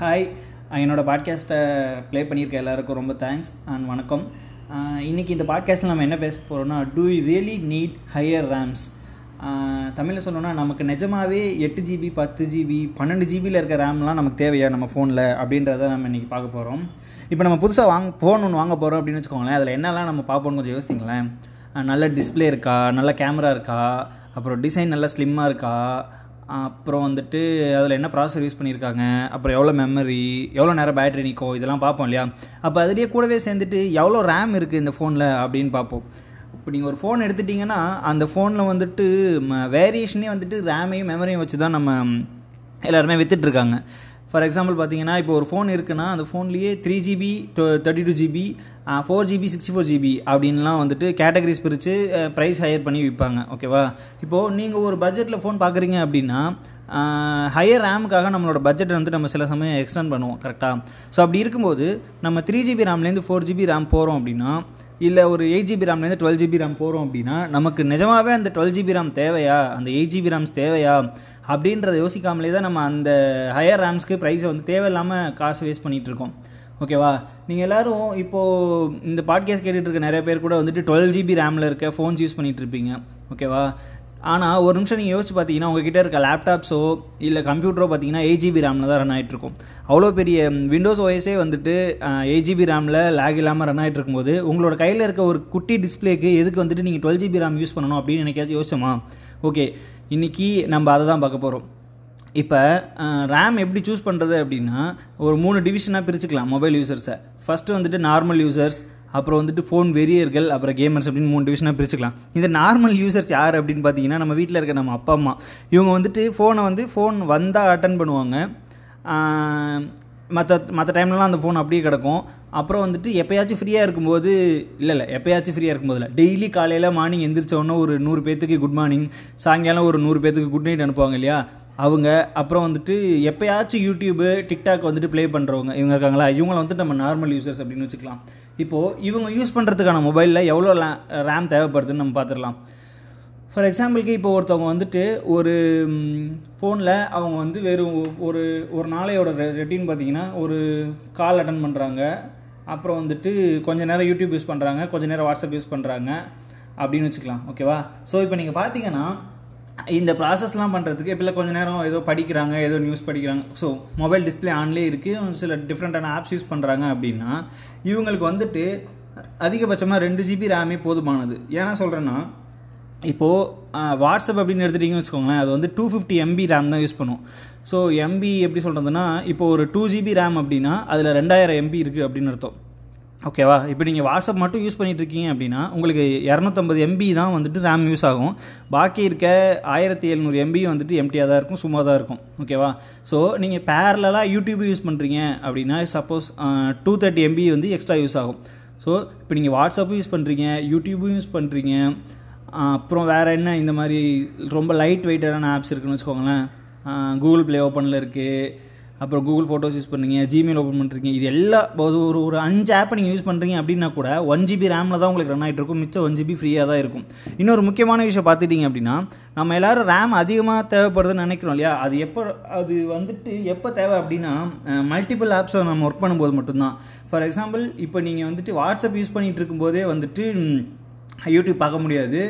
Hi என்னோடய பாட்காஸ்ட்டை play பண்ணியிருக்க எல்லாருக்கும் ரொம்ப தேங்க்ஸ் அண்ட் வணக்கம். இன்றைக்கி இந்த பாட்காஸ்ட்டில் நம்ம என்ன பேச போகிறோம்னா do you really need higher RAMs தமிழில் சொல்லணும்னா நமக்கு நிஜமாகவே எட்டு ஜிபி பத்து ஜிபி பன்னெண்டு ஜிபியில் இருக்க ரேம்லாம் நமக்கு தேவையா நம்ம ஃபோனில் அப்படின்றத நம்ம இன்றைக்கி பார்க்க போகிறோம் இப்போ நம்ம புதுசாக வாங்க ஃபோன் ஒன்று வாங்க போகிறோம் அப்படின்னு வச்சுக்கோங்களேன் அதில் என்னெல்லாம் நம்ம பார்ப்போம்னு கொஞ்சம் யோசிங்களேன். நல்ல டிஸ்பிளே இருக்கா? நல்ல கேமரா இருக்கா? அப்புறம் டிசைன் நல்லா ஸ்லிம்மாக இருக்கா? அப்புறம் வந்துட்டு அதில் என்ன ப்ராசஸர் யூஸ் பண்ணியிருக்காங்க? அப்புறம் எவ்வளோ மெமரி எவ்வளோ நேரம் பேட்டரி நிற்கும் இதெல்லாம் பார்ப்போம் இல்லையா? அப்போ அதுலேயே கூடவே சேர்ந்துட்டு எவ்வளோ ரேம் இருக்குது இந்த ஃபோனில் அப்படின்னு பார்ப்போம். இப்போ நீங்கள் ஒரு ஃபோன் எடுத்துட்டிங்கன்னா அந்த ஃபோனில் வந்துட்டு வேரியேஷனே வந்துட்டு ரேமையும் மெமரியும் வச்சு தான் நம்ம எல்லாருமே விற்றுட்ருக்காங்க ஃபார் எக்ஸாம்பிள் பார்த்தீங்கன்னா இப்போ ஒரு ஃபோன் இருக்குன்னா அந்த ஃபோன்லேயே three GB thirty two GB four GB sixty four GB அப்படின்லாம் வந்துட்டு கேட்டகரிஸ் பிரித்து ப்ரைஸ் ஹையர் பண்ணி விற்பாங்க ஓகேவா இப்போது நீங்கள் ஒரு பட்ஜெட்டில் ஃபோன் பார்க்குறீங்க அப்படின்னா ஹையர் ரேமுக்காக நம்மளோட பட்ஜெட்டை வந்து நம்ம சில சமயம் எக்ஸ்டெண்ட் பண்ணுவோம் கரெக்டாக ஸோ அப்படி இருக்கும்போது நம்ம த்ரீ ஜிபி ரேம்லேருந்து ஃபோர் ஜிபி ரேம் போகிறோம் அப்படின்னா இல்லை ஒரு எயிட் ஜிபி ரேம்லேருந்து டுவெல் ஜிபி ரேம் போகிறோம் அப்படின்னா நமக்கு நிஜமாகவே அந்த டுவெல் ஜிபி ரேம் தேவையா? அந்த எயிட் ஜிபி ரேம்ஸ் தேவையா? அப்படின்றத யோசிக்காமலே தான் நம்ம அந்த ஹையர் ரேம்ஸ்க்கு ப்ரைஸை வந்து தேவையில்லாமல் காசு வேஸ்ட் பண்ணிகிட்டு இருக்கோம். ஓகேவா நீங்கள் எல்லோரும் இப்போது இந்த பாட்காஸ்ட் கேட்டுட்டு இருக்க நிறைய பேர் கூட வந்துட்டு டுவெல் ஜிபி ரேமில் இருக்க ஃபோன்ஸ் யூஸ் பண்ணிகிட்டு இருப்பீங்க. ஓகேவா ஆனால் ஒரு நிமிஷம் நீங்கள் யோசிச்சு பார்த்தீங்கன்னா உங்ககிட்ட இருக்க லேப்டாப்ஸோ இல்லை கம்ப்யூட்டரோ பார்த்தீங்கன்னா எயிட் ஜிபி ரேமில் தான் ரன் ஆகிட்ருக்கும் அவ்வளோ பெரிய விண்டோஸ் ஓஎஸே வந்துட்டு எயிட் ஜிபி ரேமில் லேக் இல்லாமல் ரன் ஆகிட்டு இருக்கும்போது உங்களோட கையில் இருக்க ஒரு குட்டி டிஸ்பிளேக்கு எதுக்கு வந்துட்டு நீங்கள் டுவெல் ஜிபி ரேம் யூஸ் பண்ணணும் அப்படின்னு எனக்காச்சும் யோசிச்சோமா? ஓகே இன்றைக்கி நம்ம அதை தான் பார்க்க போகிறோம் இப்போ ரேம் எப்படி சூஸ் பண்ணுறது அப்படின்னா ஒரு மூணு டிவிஷனாக பிரிச்சுக்கலாம் மொபைல் யூசர்ஸை ஃபஸ்ட்டு வந்துட்டு நார்மல் யூசர்ஸ் அப்புறம் வந்துட்டு ஃபோன் வெறியர்கள் அப்புறம் கேமர்ஸ் அப்படின்னு மூணு டிவிஷனாக பிரிச்சுக்கலாம். இந்த நார்மல் யூசர்ஸ் யார் அப்படின்னு பார்த்தீங்கன்னா நம்ம வீட்டில் இருக்க நம்ம அப்பா அம்மா. இவங்க வந்துட்டு ஃபோனை வந்து ஃபோன் வந்தால் அட்டன் பண்ணுவாங்க. மற்ற மற்ற டைம்லலாம் அந்த ஃபோன் அப்படியே கிடக்கும். அப்புறம் வந்துட்டு எப்போயாச்சும் ஃப்ரீயாக இருக்கும்போது இல்லை இல்லை எப்போயாச்சும் ஃப்ரீயாக இருக்கும்போது இல்லை டெய்லி காலையில் மார்னிங் எந்திரிச்சோன்னே ஒரு நூறு பேர்த்துக்கு குட் மார்னிங் சாயங்காலம் ஒரு நூறு பேர்த்துக்கு குட் நைட் அனுப்புவாங்க இல்லையா? அவங்க அப்புறம் வந்துட்டு எப்போயாச்சும் யூடியூபு டிக்டாக் வந்துட்டு ப்ளே பண்ணுறவங்க இவங்க இருக்காங்களா? இவங்கள வந்துட்டு நம்ம நார்மல் யூசர்ஸ் அப்படின்னு வச்சுக்கலாம். இப்போது இவங்க யூஸ் பண்ணுறதுக்கான மொபைலில் எவ்வளோ ரேம் தேவைப்படுதுன்னு நம்ம பார்த்துடலாம். ஃபார் எக்ஸாம்பிளுக்கு இப்போ ஒருத்தவங்க வந்துட்டு ஒரு ஃபோனில் அவங்க வந்து வெறும் ஒரு ஒரு நாளையோட ரெட்டின்னு பார்த்தீங்கன்னா ஒரு கால் அட்டன் பண்ணுறாங்க அப்புறம் வந்துட்டு கொஞ்ச நேரம் யூடியூப் யூஸ் பண்ணுறாங்க கொஞ்ச நேரம் வாட்ஸ்அப் யூஸ் பண்ணுறாங்க அப்படின்னு வச்சுக்கலாம். ஓகேவா ஸோ இப்போ நீங்கள் பார்த்தீங்கன்னா இந்த ப்ராசஸ்லாம் பண்ணுறதுக்கு இப்போ கொஞ்சம் நேரம் ஏதோ படிக்கிறாங்க ஏதோ நியூஸ் படிக்கிறாங்க. ஸோ மொபைல் டிஸ்பிளே ஆன்லேயே இருக்குது சில டிஃப்ரெண்ட்டான ஆப்ஸ் யூஸ் பண்ணுறாங்க அப்படின்னா இவங்களுக்கு வந்துட்டு அதிகபட்சமாக ரெண்டு ஜிபி ரேமே போதுமானது. ஏன்னா சொல்கிறேன்னா இப்போது வாட்ஸ்அப் அப்படின்னு எடுத்துட்டிங்கன்னு வச்சுக்கோங்களேன் அது வந்து டூ ஃபிஃப்டி எம்பி ரேம் தான் யூஸ் பண்ணும். ஸோ எம்பி எப்படி சொல்கிறதுனா இப்போ ஒரு டூ ஜிபி ரேம் அப்படின்னா அதில் ரெண்டாயிரம் எம்பி இருக்குது அப்படின்னு அர்த்தம். ஓகேவா இப்போ நீங்கள் வாட்ஸ்அப் மட்டும் யூஸ் பண்ணிகிட்டு இருக்கீங்க அப்படின்னா உங்களுக்கு இரநூத்தம்பது எம்பி தான் வந்துட்டு ரேம் யூஸ் ஆகும். பாக்கி இருக்க ஆயிரத்தி எழுநூறு எம்பி வந்துட்டு எம்டியாக தான் இருக்கும் சும்மா தான் இருக்கும். ஓகேவா ஸோ நீங்கள் பேரலாக யூடியூப் யூஸ் பண்ணுறீங்க அப்படின்னா சப்போஸ் டூ தேர்ட்டி எம்பி வந்து எக்ஸ்ட்ரா யூஸ் ஆகும். ஸோ இப்போ நீங்கள் வாட்ஸ்அப்பும் யூஸ் பண்ணுறீங்க யூடியூபும் யூஸ் பண்ணுறீங்க அப்புறம் வேறு என்ன இந்த மாதிரி ரொம்ப லைட் வெயிட்டான ஆப்ஸ் இருக்குன்னு வச்சுக்கோங்களேன். கூகுள் ப்ளே ஓப்பனில் இருக்குது அப்புறம் கூகுள் ஃபோட்டோஸ் யூஸ் பண்ணுறீங்க ஜிமெயில் ஓப்பன் பண்ணுறீங்க இது எல்லா ஒரு ஒரு அஞ்சு ஆப்பை நீங்கள் யூஸ் பண்ணுறீங்க அப்படின்னா கூட ஒன் ஜிபி ரேமில் தான் உங்களுக்கு ரன் ஆகிட்டு இருக்கும். மிச்சம் ஒன் ஜிபி ஃப்ரீயாக தான் இருக்கும். இன்னொரு முக்கியமான விஷயம் பார்த்துட்டிங்க அப்படின்னா நம்ம எல்லோரும் ரேம் அதிகமாக தேவைப்படுதுன்னு நினைக்கிறோம் இல்லையா? அது எப்போ அது வந்துட்டு எப்போ தேவை அப்படின்னா மல்டிபிள் ஆப்ஸை நம்ம ஒர்க் பண்ணும்போது மட்டும்தான். ஃபார் எக்ஸாம்பிள் இப்போ நீங்கள் வந்துட்டு வாட்ஸ்அப் யூஸ் பண்ணிகிட்டு இருக்கும்போதே வந்துட்டு யூடியூப் பார்க்க முடியாது.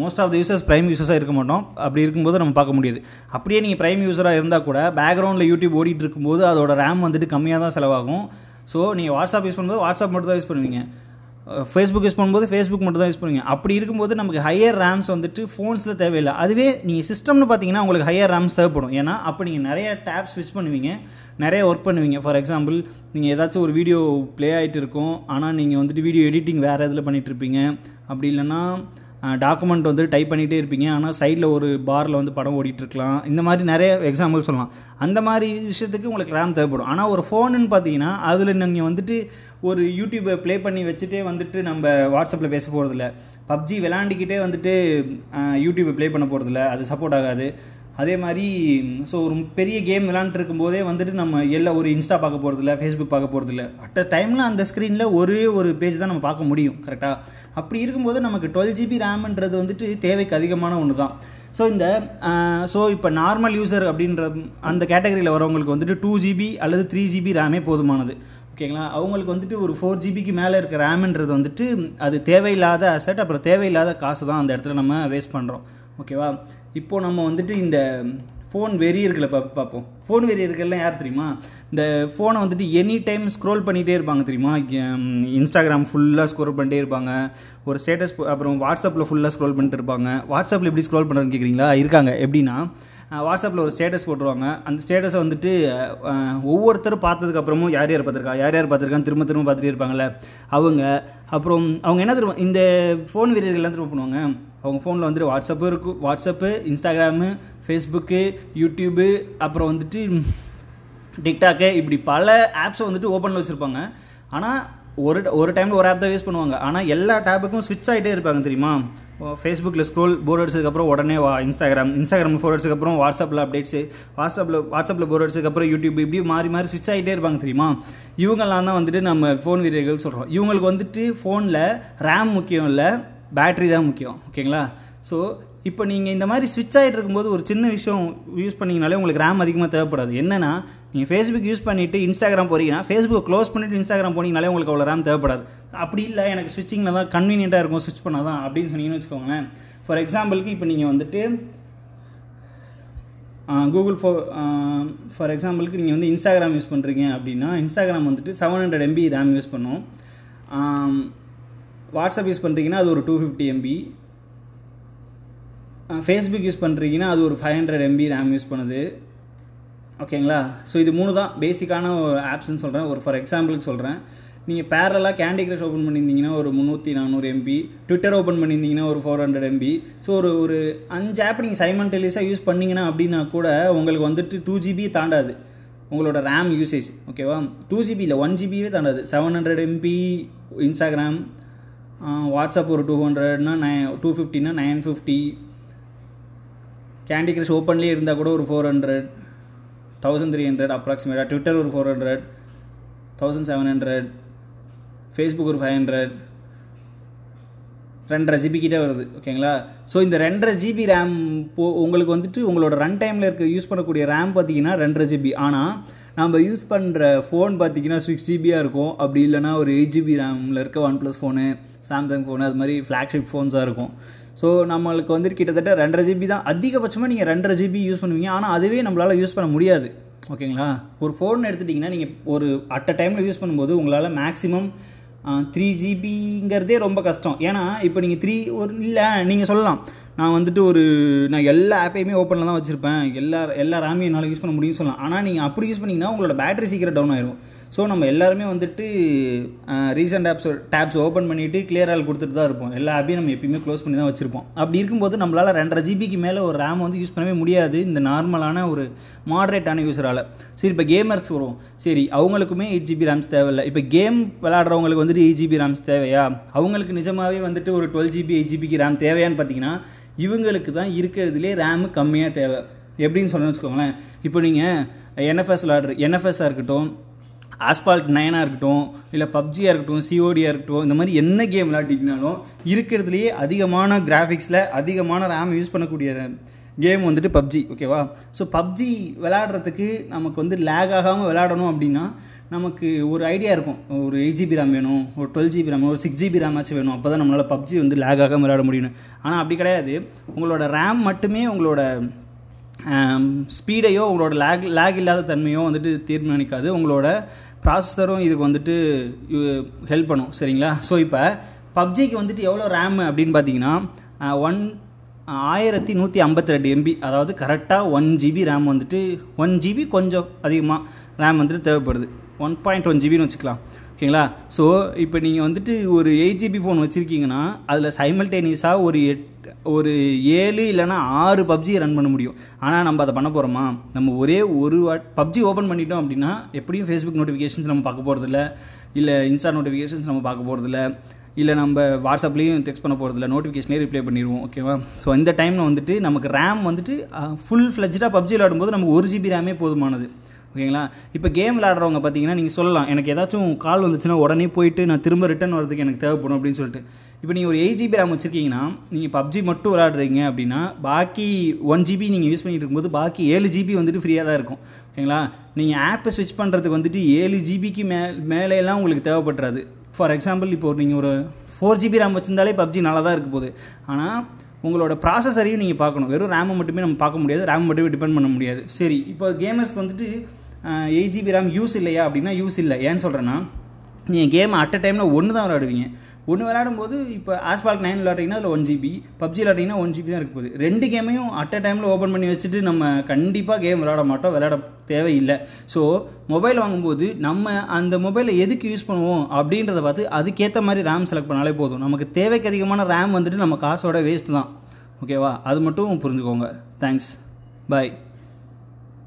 Most of the users prime யூசர்ஸாக இருக்க மாட்டோம். அப்படி இருக்கும்போது நம்ம பார்க்க முடியாது. அப்படியே நீங்கள் ப்ரைம் யூஸராக இருந்தால் கூட பேக்ரவுண்டில் யூடியூப் ஓடிட்டு இருக்கும்போது அதோட ரேம் வந்துட்டு கம்மியாக தான் செலவாகும். ஸோ நீங்கள் வாட்ஸ்அப் யூஸ் பண்ணும்போது வாட்ஸ்அப் மட்டும் தான் யூஸ் பண்ணுவீங்க. ஃபேஸ்புக் யூஸ் பண்ணும்போது ஃபேஸ்புக் மட்டும் தான் யூஸ் பண்ணுவீங்க. அப்படி இருக்கும்போது நமக்கு ஹையர் ரேம்ஸ் வந்துட்டு ஃபோன்ஸில் தேவையில்லை. அதுவே நீங்கள் சிஸ்டம்னு பார்த்தீங்கன்னா உங்களுக்கு ஹையர் ரேம்ஸ் தேவைப்படும். ஏன்னா அப்போ நீங்கள் நிறைய டேப் ஸ்விட்ச் பண்ணுவீங்க. நிறைய ஒர்க் பண்ணுவீங்க. ஃபார் எக்ஸாம்பிள் நீங்கள் ஏதாச்சும் ஒரு வீடியோ ப்ளே ஆகிட்டு இருக்கும். ஆனால் நீங்கள் வந்துட்டு வீடியோ எடிட்டிங் வேறு இதில் பண்ணிகிட்ருப்பீங்க அப்படி இல்லைன்னா டாக்குமெண்ட் வந்து டைப் பண்ணிகிட்டே இருப்பீங்க. ஆனால் சைடில் ஒரு பாரில் வந்து படம் ஓடிட்டுருக்கலாம் இந்த மாதிரி நிறைய எக்ஸாம்பிள் சொல்லலாம். அந்த மாதிரி விஷயத்துக்கு உங்களுக்கு ரேம் தேவைப்படும். ஆனால் ஒரு ஃபோனுன்னு பார்த்தீங்கன்னா அதில் நீங்கள் வந்துட்டு ஒரு யூடியூப்பை ப்ளே பண்ணி வச்சுட்டே வந்துட்டு நம்ம வாட்ஸ்அப்பில் பேச போகிறதில்ல பப்ஜி விளாண்டிக்கிட்டே வந்துட்டு யூடியூப்பை ப்ளே பண்ண போகிறதில்ல அது சப்போர்ட் ஆகாது. அதே மாதிரி ஸோ ஒரு பெரிய கேம் விளாண்டுருக்கும் போதே வந்துட்டு நம்ம எல்லாம் ஒரு இன்ஸ்டா பார்க்க போகிறதில்ல ஃபேஸ்புக் பார்க்க போகிறதில்ல அட் அ டைமில் அந்த ஸ்க்ரீனில் ஒரே ஒரு பேஜ் தான் நம்ம பார்க்க முடியும் கரெக்டாக அப்படி இருக்கும்போது நமக்கு டுவெல் ஜிபி ரேம்ன்றது வந்துட்டு தேவைக்கு அதிகமான ஒன்று தான் ஸோ இந்த ஸோ இப்போ நார்மல் யூசர் அப்படின்ற அந்த கேட்டகரியில் வரவங்களுக்கு வந்துட்டு டூ ஜிபி அல்லது த்ரீ ஜிபி ரேமே போதுமானது. ஓகேங்களா? அவங்களுக்கு வந்துட்டு ஒரு ஃபோர் ஜிபிக்கு மேலே இருக்க ரேம்ன்றது வந்துட்டு அது தேவையில்லாத அசட் அப்புறம் தேவையில்லாத காசு தான் அந்த இடத்துல நம்ம வேஸ்ட் பண்ணுறோம் ஓகேவா? இப்போது நம்ம வந்துட்டு இந்த ஃபோன் வெறியர்களை பா பார்ப்போம். ஃபோன் வெறியர்கள்லாம் யார் தெரியுமா? இந்த ஃபோனை வந்துட்டு எனி டைம் ஸ்க்ரோல் பண்ணிகிட்டே இருப்பாங்க தெரியுமா? இன்ஸ்டாகிராம் ஃபுல்லாக ஸ்க்ரோல் பண்ணிட்டே இருப்பாங்க. ஒரு ஸ்டேட்டஸ் அப்புறம் வாட்ஸ்அப்பில் ஃபுல்லாக ஸ்க்ரோல் பண்ணிட்டு இருப்பாங்க. வாட்ஸ்அப்பில் எப்படி ஸ்க்ரோல் பண்ணுறதுன்னு கேட்குறீங்களா இருக்காங்க. எப்படின்னா வாட்ஸ்அப்பில் ஒரு ஸ்டேட்டஸ் போட்டுருவாங்க. அந்த ஸ்டேட்டஸை வந்துட்டு ஒவ்வொருத்தரும் பார்த்ததுக்கப்புறமும் யார் யார் பார்த்துருக்கா? யார் யார் பார்த்துருக்கான்னு திரும்ப திரும்ப பார்த்துட்டே இருப்பாங்கள்ல அவங்க அப்புறம் அவங்க என்ன திரும்ப இந்த ஃபோன் வீரர்கள்லாம் திரும்ப பண்ணுவாங்க? அவங்க ஃபோனில் வந்துட்டு வாட்ஸ்அப்பு இருக்கும் வாட்ஸ்அப்பு இன்ஸ்டாகிராமு ஃபேஸ்புக்கு யூடியூபு அப்புறம் வந்துட்டு டிக்டாக்கு இப்படி பல ஆப்ஸை வந்துட்டு ஓப்பனில் வச்சுருப்பாங்க. ஆனால் ஒரு ஒரு டைமில் ஒரு ஆப் தான் யூஸ் பண்ணுவாங்க. ஆனால் எல்லா டேப்புக்கும் ஸ்விட்ச் ஆகிட்டே இருப்பாங்க தெரியுமா? ஃபேஸ்புக்கில் ஸ்க்ரோல் போர் அடிச்சதுக்கப்புறம் உடனே வா இன்ஸ்டாகிராம் இன்ஸ்டாகிராம் ஃபோர் அடிச்சதுக்கப்புறம் வாட்ஸ்அப்பில் அப்டேட்ஸு வாட்ஸ்அப்பில் வாட்ஸ்அப்பில் போர் அடிச்சதுக்கப்புறம் யூடியூப் இப்படி மாறி மாறி ஸ்விட்ச் ஆகிட்டே இருப்பாங்க தெரியுமா? இவங்கெல்லாம் தான் வந்துட்டு நம்ம ஃபோன் வீரர்கள் சொல்கிறோம் இவங்களுக்கு வந்துட்டு ஃபோனில் ரேம் முக்கியம் இல்லை பேட்ரி தான் முக்கியம். ஓகேங்களா ஸோ இப்போ நீங்கள் இந்த மாதிரி ஸ்விட்ச் ஆகிட்டு இருக்கும்போது ஒரு சின்ன விஷயம் யூஸ் பண்ணிங்கனாலே உங்களுக்கு ரேம் அதிகமாக தேவைப்படாது. என்னென்னா நீங்கள் ஃபேஸ்புக் யூஸ் பண்ணிவிட்டு இன்ஸ்டாகிராம் போகிறீங்கன்னா ஃபேஸ்புக் க்ளோஸ் பண்ணிவிட்டு இன்ஸ்டாகிராம் போனீங்கனாலே உங்களுக்கு அவ்வளோ ரேம் தேவைப்படாது. அப்படி இல்லை எனக்கு ஸ்விட்சிங்கில் தான் கன்வீனியண்ட்டாக இருக்கும் ஸ்விட்ச் பண்ணால் தான் அப்படின்னு சொன்னீங்கன்னு வச்சுக்கோங்களேன். ஃபார் எக்ஸாம்பிளுக்கு இப்போ நீங்கள் வந்துட்டு கூகுள் ஃபோ ஃபார் எக்ஸாம்பிளுக்கு நீங்கள் வந்து இன்ஸ்டாகிராம் யூஸ் பண்ணுறீங்க அப்படின்னா இன்ஸ்டாகிராம் வந்துட்டு seven hundred MB RAM use பண்ணும். வாட்ஸ்அப் யூஸ் பண்ணுறீங்கன்னா அது ஒரு two fifty MB Facebook use பண்ணுறீங்கன்னா அது ஒரு five hundred MB RAM use பண்ணுது. ஓகேங்களா ஸோ இது மூணு தான். பேசிக்கான ஆப்ஸ்னு சொல்கிறேன் ஒரு ஃபார் எக்ஸாம்பிளுக்கு சொல்கிறேன் நீங்கள் பேரலாக கேண்டி கிரஷ் ஓப்பன் பண்ணியிருந்தீங்கன்னா ஒரு முந்நூற்றி நானூறு எம்பி ட்விட்டர் ஓப்பன் பண்ணியிருந்தீங்கன்னா ஒரு ஃபோர் ஹண்ட்ரட் எம்பி ஸோ ஒரு ஒரு அஞ்சு ஆப் நீங்கள் சைமன்டேலியஸாக யூஸ் பண்ணிங்கன்னா அப்படின்னா கூட உங்களுக்கு வந்துட்டு டூ ஜிபி தாண்டாது. உங்களோட ரேம் யூசேஜ் ஓகேவா டூ ஜிபி இல்லை ஒன் ஜிபியே தாண்டாது. Seven hundred MB Instagram WhatsApp ஒரு டூ ஹண்ட்ரட்னா நைன் டூ ஃபிஃப்டினா நைன் ஃபிஃப்டி கேண்டி கிரஷ் ஓப்பன்லேயே இருந்தால் கூட ஒரு four hundred thousand three hundred அப்ராக்சிமேட்டாக ட்விட்டர் ஒரு four hundred thousand seven hundred Facebook ஒரு ஃபைவ் ஹண்ட்ரட் ரெண்டரை ஜிபி கிட்டே வருது ஓகேங்களா ஸோ இந்த ரெண்டரை ஜிபி ரேம் போ உங்களுக்கு வந்துட்டு உங்களோட ரன் டைமில் இருக்க யூஸ் பண்ணக்கூடிய ரேம் பார்த்தீங்கன்னா ரெண்டரை ஜிபி ஆனால் நம்ம யூஸ் பண்ணுற ஃபோன் பார்த்தீங்கன்னா சிக்ஸ் ஜிபியாக இருக்கும். அப்படி இல்லைனா ஒரு எயிட் ஜிபி ரேமில் இருக்க one plus phone Samsung phone அது மாதிரி ஃப்ளாக்ஷிப் ஃபோன்ஸாக இருக்கும். ஸோ நம்மளுக்கு வந்துட்டு கிட்டத்தட்ட ரெண்டரை ஜிபி தான். அதிகபட்சமாக நீங்கள் ரெண்டரை ஜிபி யூஸ் பண்ணுவீங்க. ஆனால் அதுவே நம்மளால் யூஸ் பண்ண முடியாது. ஓகேங்களா? ஒரு ஃபோன் எடுத்துட்டிங்கன்னா நீங்கள் ஒரு அட் அ டைமில் யூஸ் பண்ணும்போது உங்களால் மேக்ஸிமம் த்ரீ ஜிபிங்கிறதே ரொம்ப கஷ்டம். ஏன்னா இப்போ நீங்கள் த்ரீ ஒரு இல்லை நீங்கள் சொல்லலாம். நான் வந்துட்டு ஒரு நான் எல்லா ஆப்பையுமே ஓப்பனில் தான் வச்சுருப்பேன். எல்லா எல்லா ரேமையும் என்னால் யூஸ் பண்ண முடியும்னு சொல்லலாம். ஆனால் நீங்கள் அப்படி யூஸ் பண்ணிங்கன்னா உங்களோட பேட்டரி சீக்கிரம் டவுன் ஆயிரும். ஸோ நம்ம எல்லாருமே வந்துட்டு ரீசெண்ட் ஆப்ஸ் டேப்ஸ் ஓப்பன் பண்ணிவிட்டு கிளியர் ஆல் கொடுத்துட்டு தான் இருப்போம். எல்லா ஆப்பையும் நம்ம எப்பயுமே க்ளோஸ் பண்ணி தான் வச்சுருப்போம். அப்படி இருக்கும்போது நம்மளால் ரெண்டரை ஜிபிக்கு மேலே ஒரு ரேம் வந்து யூஸ் பண்ணவே முடியாது இந்த நார்மலான ஒரு மாடரேட்டான யூஸரால் சரி இப்போ கேமர்ஸ் வரும். சரி அவங்களுக்குமே எயிட் ஜிபி ரேம்ஸ் தேவையில்லை. இப்போ கேம் விளாட்றவங்களுக்கு வந்துட்டு எயிட் ஜிபி ரேம்ஸ் தேவையா? அவங்களுக்கு நிஜமாகவே வந்துட்டு ஒரு டுவெல் ஜிபி எயிட் ஜிபிக்கு ரேம் தேவையான்னு பார்த்தீங்கன்னா இவங்களுக்கு தான் இருக்கிறதுலே ரேமு கம்மியாக தேவை. எப்படின்னு சொல்லணும்னு வச்சுக்கோங்களேன். இப்போ நீங்கள் என்எஃப்எஸ் விளாடுற என்எஃப்எஸ்ஸாக இருக்கட்டும் ஆஸ்பால்ட் நைனாக இருக்கட்டும் இல்லை பப்ஜியாக இருக்கட்டும் சிஓடியாக இருக்கட்டும் இந்த மாதிரி என்ன கேம் விளாட்டிங்கனாலும் இருக்கிறதுலையே அதிகமான கிராஃபிக்ஸில் அதிகமான ரேம் யூஸ் பண்ணக்கூடிய கேம் வந்துட்டு பப்ஜி ஓகேவா ஸோ பப்ஜி விளாடுறதுக்கு நமக்கு வந்து லேக் ஆகாமல் விளாடணும் அப்படின்னா நமக்கு ஒரு ஐடியா இருக்கும். ஒரு எயிட் ஜிபி ரேம் வேணும் ஒரு டுவெல் ஜிபி ரேம் ஒரு சிக்ஸ் ஜிபி ரேமாச்சும் வேணும் அப்போ தான் நம்மளால் பப்ஜி வந்து லேக் ஆகாமல் விளாட முடியும் ஆனால் அப்படி கிடையாது. உங்களோட ரேம் மட்டுமே உங்களோட ஸ்பீடையோ உங்களோட லேக் லேக் இல்லாத தன்மையோ வந்துட்டு தீர்மானிக்காது உங்களோட ப்ராசஸரும் இதுக்கு வந்துட்டு ஹெல்ப் பண்ணும் சரிங்களா? ஸோ இப்போ பப்ஜிக்கு வந்துட்டு எவ்வளோ ரேம் அப்படின்னு பார்த்தீங்கன்னா ஒன் ஆயிரத்தி நூற்றி ஐம்பத்தி ரெண்டு எம்பி அதாவது கரெக்டாக ஒன் ஜிபி ரேம் வந்துட்டு ஒன் ஜிபி கொஞ்சம் அதிகமாக ரேம் வந்துட்டு தேவைப்படுது. ஒன் பாயிண்ட் ஒன் ஜிபின்னு வச்சுக்கலாம். ஓகேங்களா? ஸோ இப்போ நீங்கள் வந்துட்டு ஒரு எயிட் ஜிபி ஃபோன் வச்சுருக்கீங்கன்னா அதில் சைமல்டேனியஸாக ஒரு எட் ஒரு ஏழு இல்லைனா ஆறு பப்ஜி ரன் பண்ண முடியும். ஆனால் நம்ம அதை பண்ண போகிறோமா நம்ம ஒரே ஒரு வாட் பப்ஜி ஓப்பன் பண்ணிட்டோம் அப்படின்னா எப்படியும் ஃபேஸ்புக் நோட்டிஃபிகேஷன்ஸ் நம்ம பார்க்க போகிறதில்ல இல்லை இன்ஸ்டா நோட்டிஃபிகேஷன்ஸ் நம்ம பார்க்க போகிறதில்ல இல்லை நம்ம வாட்ஸ்அப்லேயும் டெக்ஸ்ட் பண்ண போகிறதில்ல நோட்டிஃபிகேஷன்லேயே ரிப்ளை பண்ணிடுவோம் ஓகேவா ஸோ இந்த டைமில் வந்துட்டு நமக்கு ரேம் வந்துட்டு ஃபுல் ஃப்ளெஜ்டாக பப்ஜி விளாடும்போது நமக்கு ஒரு ஜிபி ரேமே போதுமானது. ஓகேங்களா? இப்போ கேம் விளாடுறவங்க பார்த்தீங்கன்னா நீங்கள் சொல்லலாம். எனக்கு ஏதாச்சும் கால் வந்துச்சுன்னா உடனே போயிட்டு நான் திரும்ப ரிட்டர்ன் வரதுக்கு எனக்கு தேவைப்படும் அப்படின்னு சொல்லிட்டு. இப்போ நீங்கள் ஒரு எயிட் ஜிபி ரேம் வச்சுருக்கீங்கன்னா நீங்கள் பப்ஜி மட்டும் விளாடுறீங்க அப்படின்னா பாக்கி ஒன் ஜிபி நீங்கள் யூஸ் பண்ணிட்டு இருக்கும்போது பாக்கி ஏழு ஜிபி வந்துட்டு ஃப்ரீயாக தான் இருக்கும். ஓகேங்களா? நீங்கள் ஆப்பை ஸ்விட்ச் பண்ணுறதுக்கு வந்துட்டு ஏழு ஜிபிக்கு மே மேலேலாம் உங்களுக்கு தேவைப்படுறாது ஃபார் எக்ஸாம்பிள் இப்போ நீங்கள் ஒரு ஃபோர் ஜிபி ரேம் வச்சிருந்தாலே பப்ஜி நல்லா தான் இருக்க போகுது. ஆனால் உங்களோட ப்ராசஸரையும் நீங்கள் பார்க்கணும். வெறும் ரேமை மட்டுமே நம்ம பார்க்க முடியாது. ரேம் மட்டுமே டிபெண்ட் பண்ண முடியாது. சரி இப்போ கேமர்ஸ்க்கு வந்துட்டு எயிட் ஜிபி ரேம் யூஸ் இல்லையா அப்படின்னா யூஸ் இல்லை. ஏன்னு சொல்கிறேன்னா நீங்கள் கேம் அட் அ டைமில் ஒன்று தான் விளையாடுவீங்க. ஒன்று விளையாடும்போது இப்போ ஆஸ்பால்ட் நைன் விளையாடுறீங்கன்னா அதில் ஒன் ஜிபி பப்ஜி விளையாடிங்கன்னா ஒன் ஜிபி தான் இருக்க போகுது. ரெண்டு கேமையும் அட் அ டைமில் ஓப்பன் பண்ணி வச்சுட்டு நம்ம கண்டிப்பாக கேம் விளையாட மாட்டோம் விளையாட தேவையில்லை. ஸோ மொபைல் வாங்கும்போது நம்ம அந்த மொபைலை எதுக்கு யூஸ் பண்ணுவோம் அப்படின்றத பார்த்து அதுக்கேற்ற மாதிரி ரேம் செலக்ட் பண்ணாலே போதும். நமக்கு தேவைக்கு அதிகமான ரேம் வந்துட்டு நம்ம காசோட வேஸ்ட் தான். ஓகேவா அது மட்டும் புரிஞ்சுக்கோங்க. Thanks bye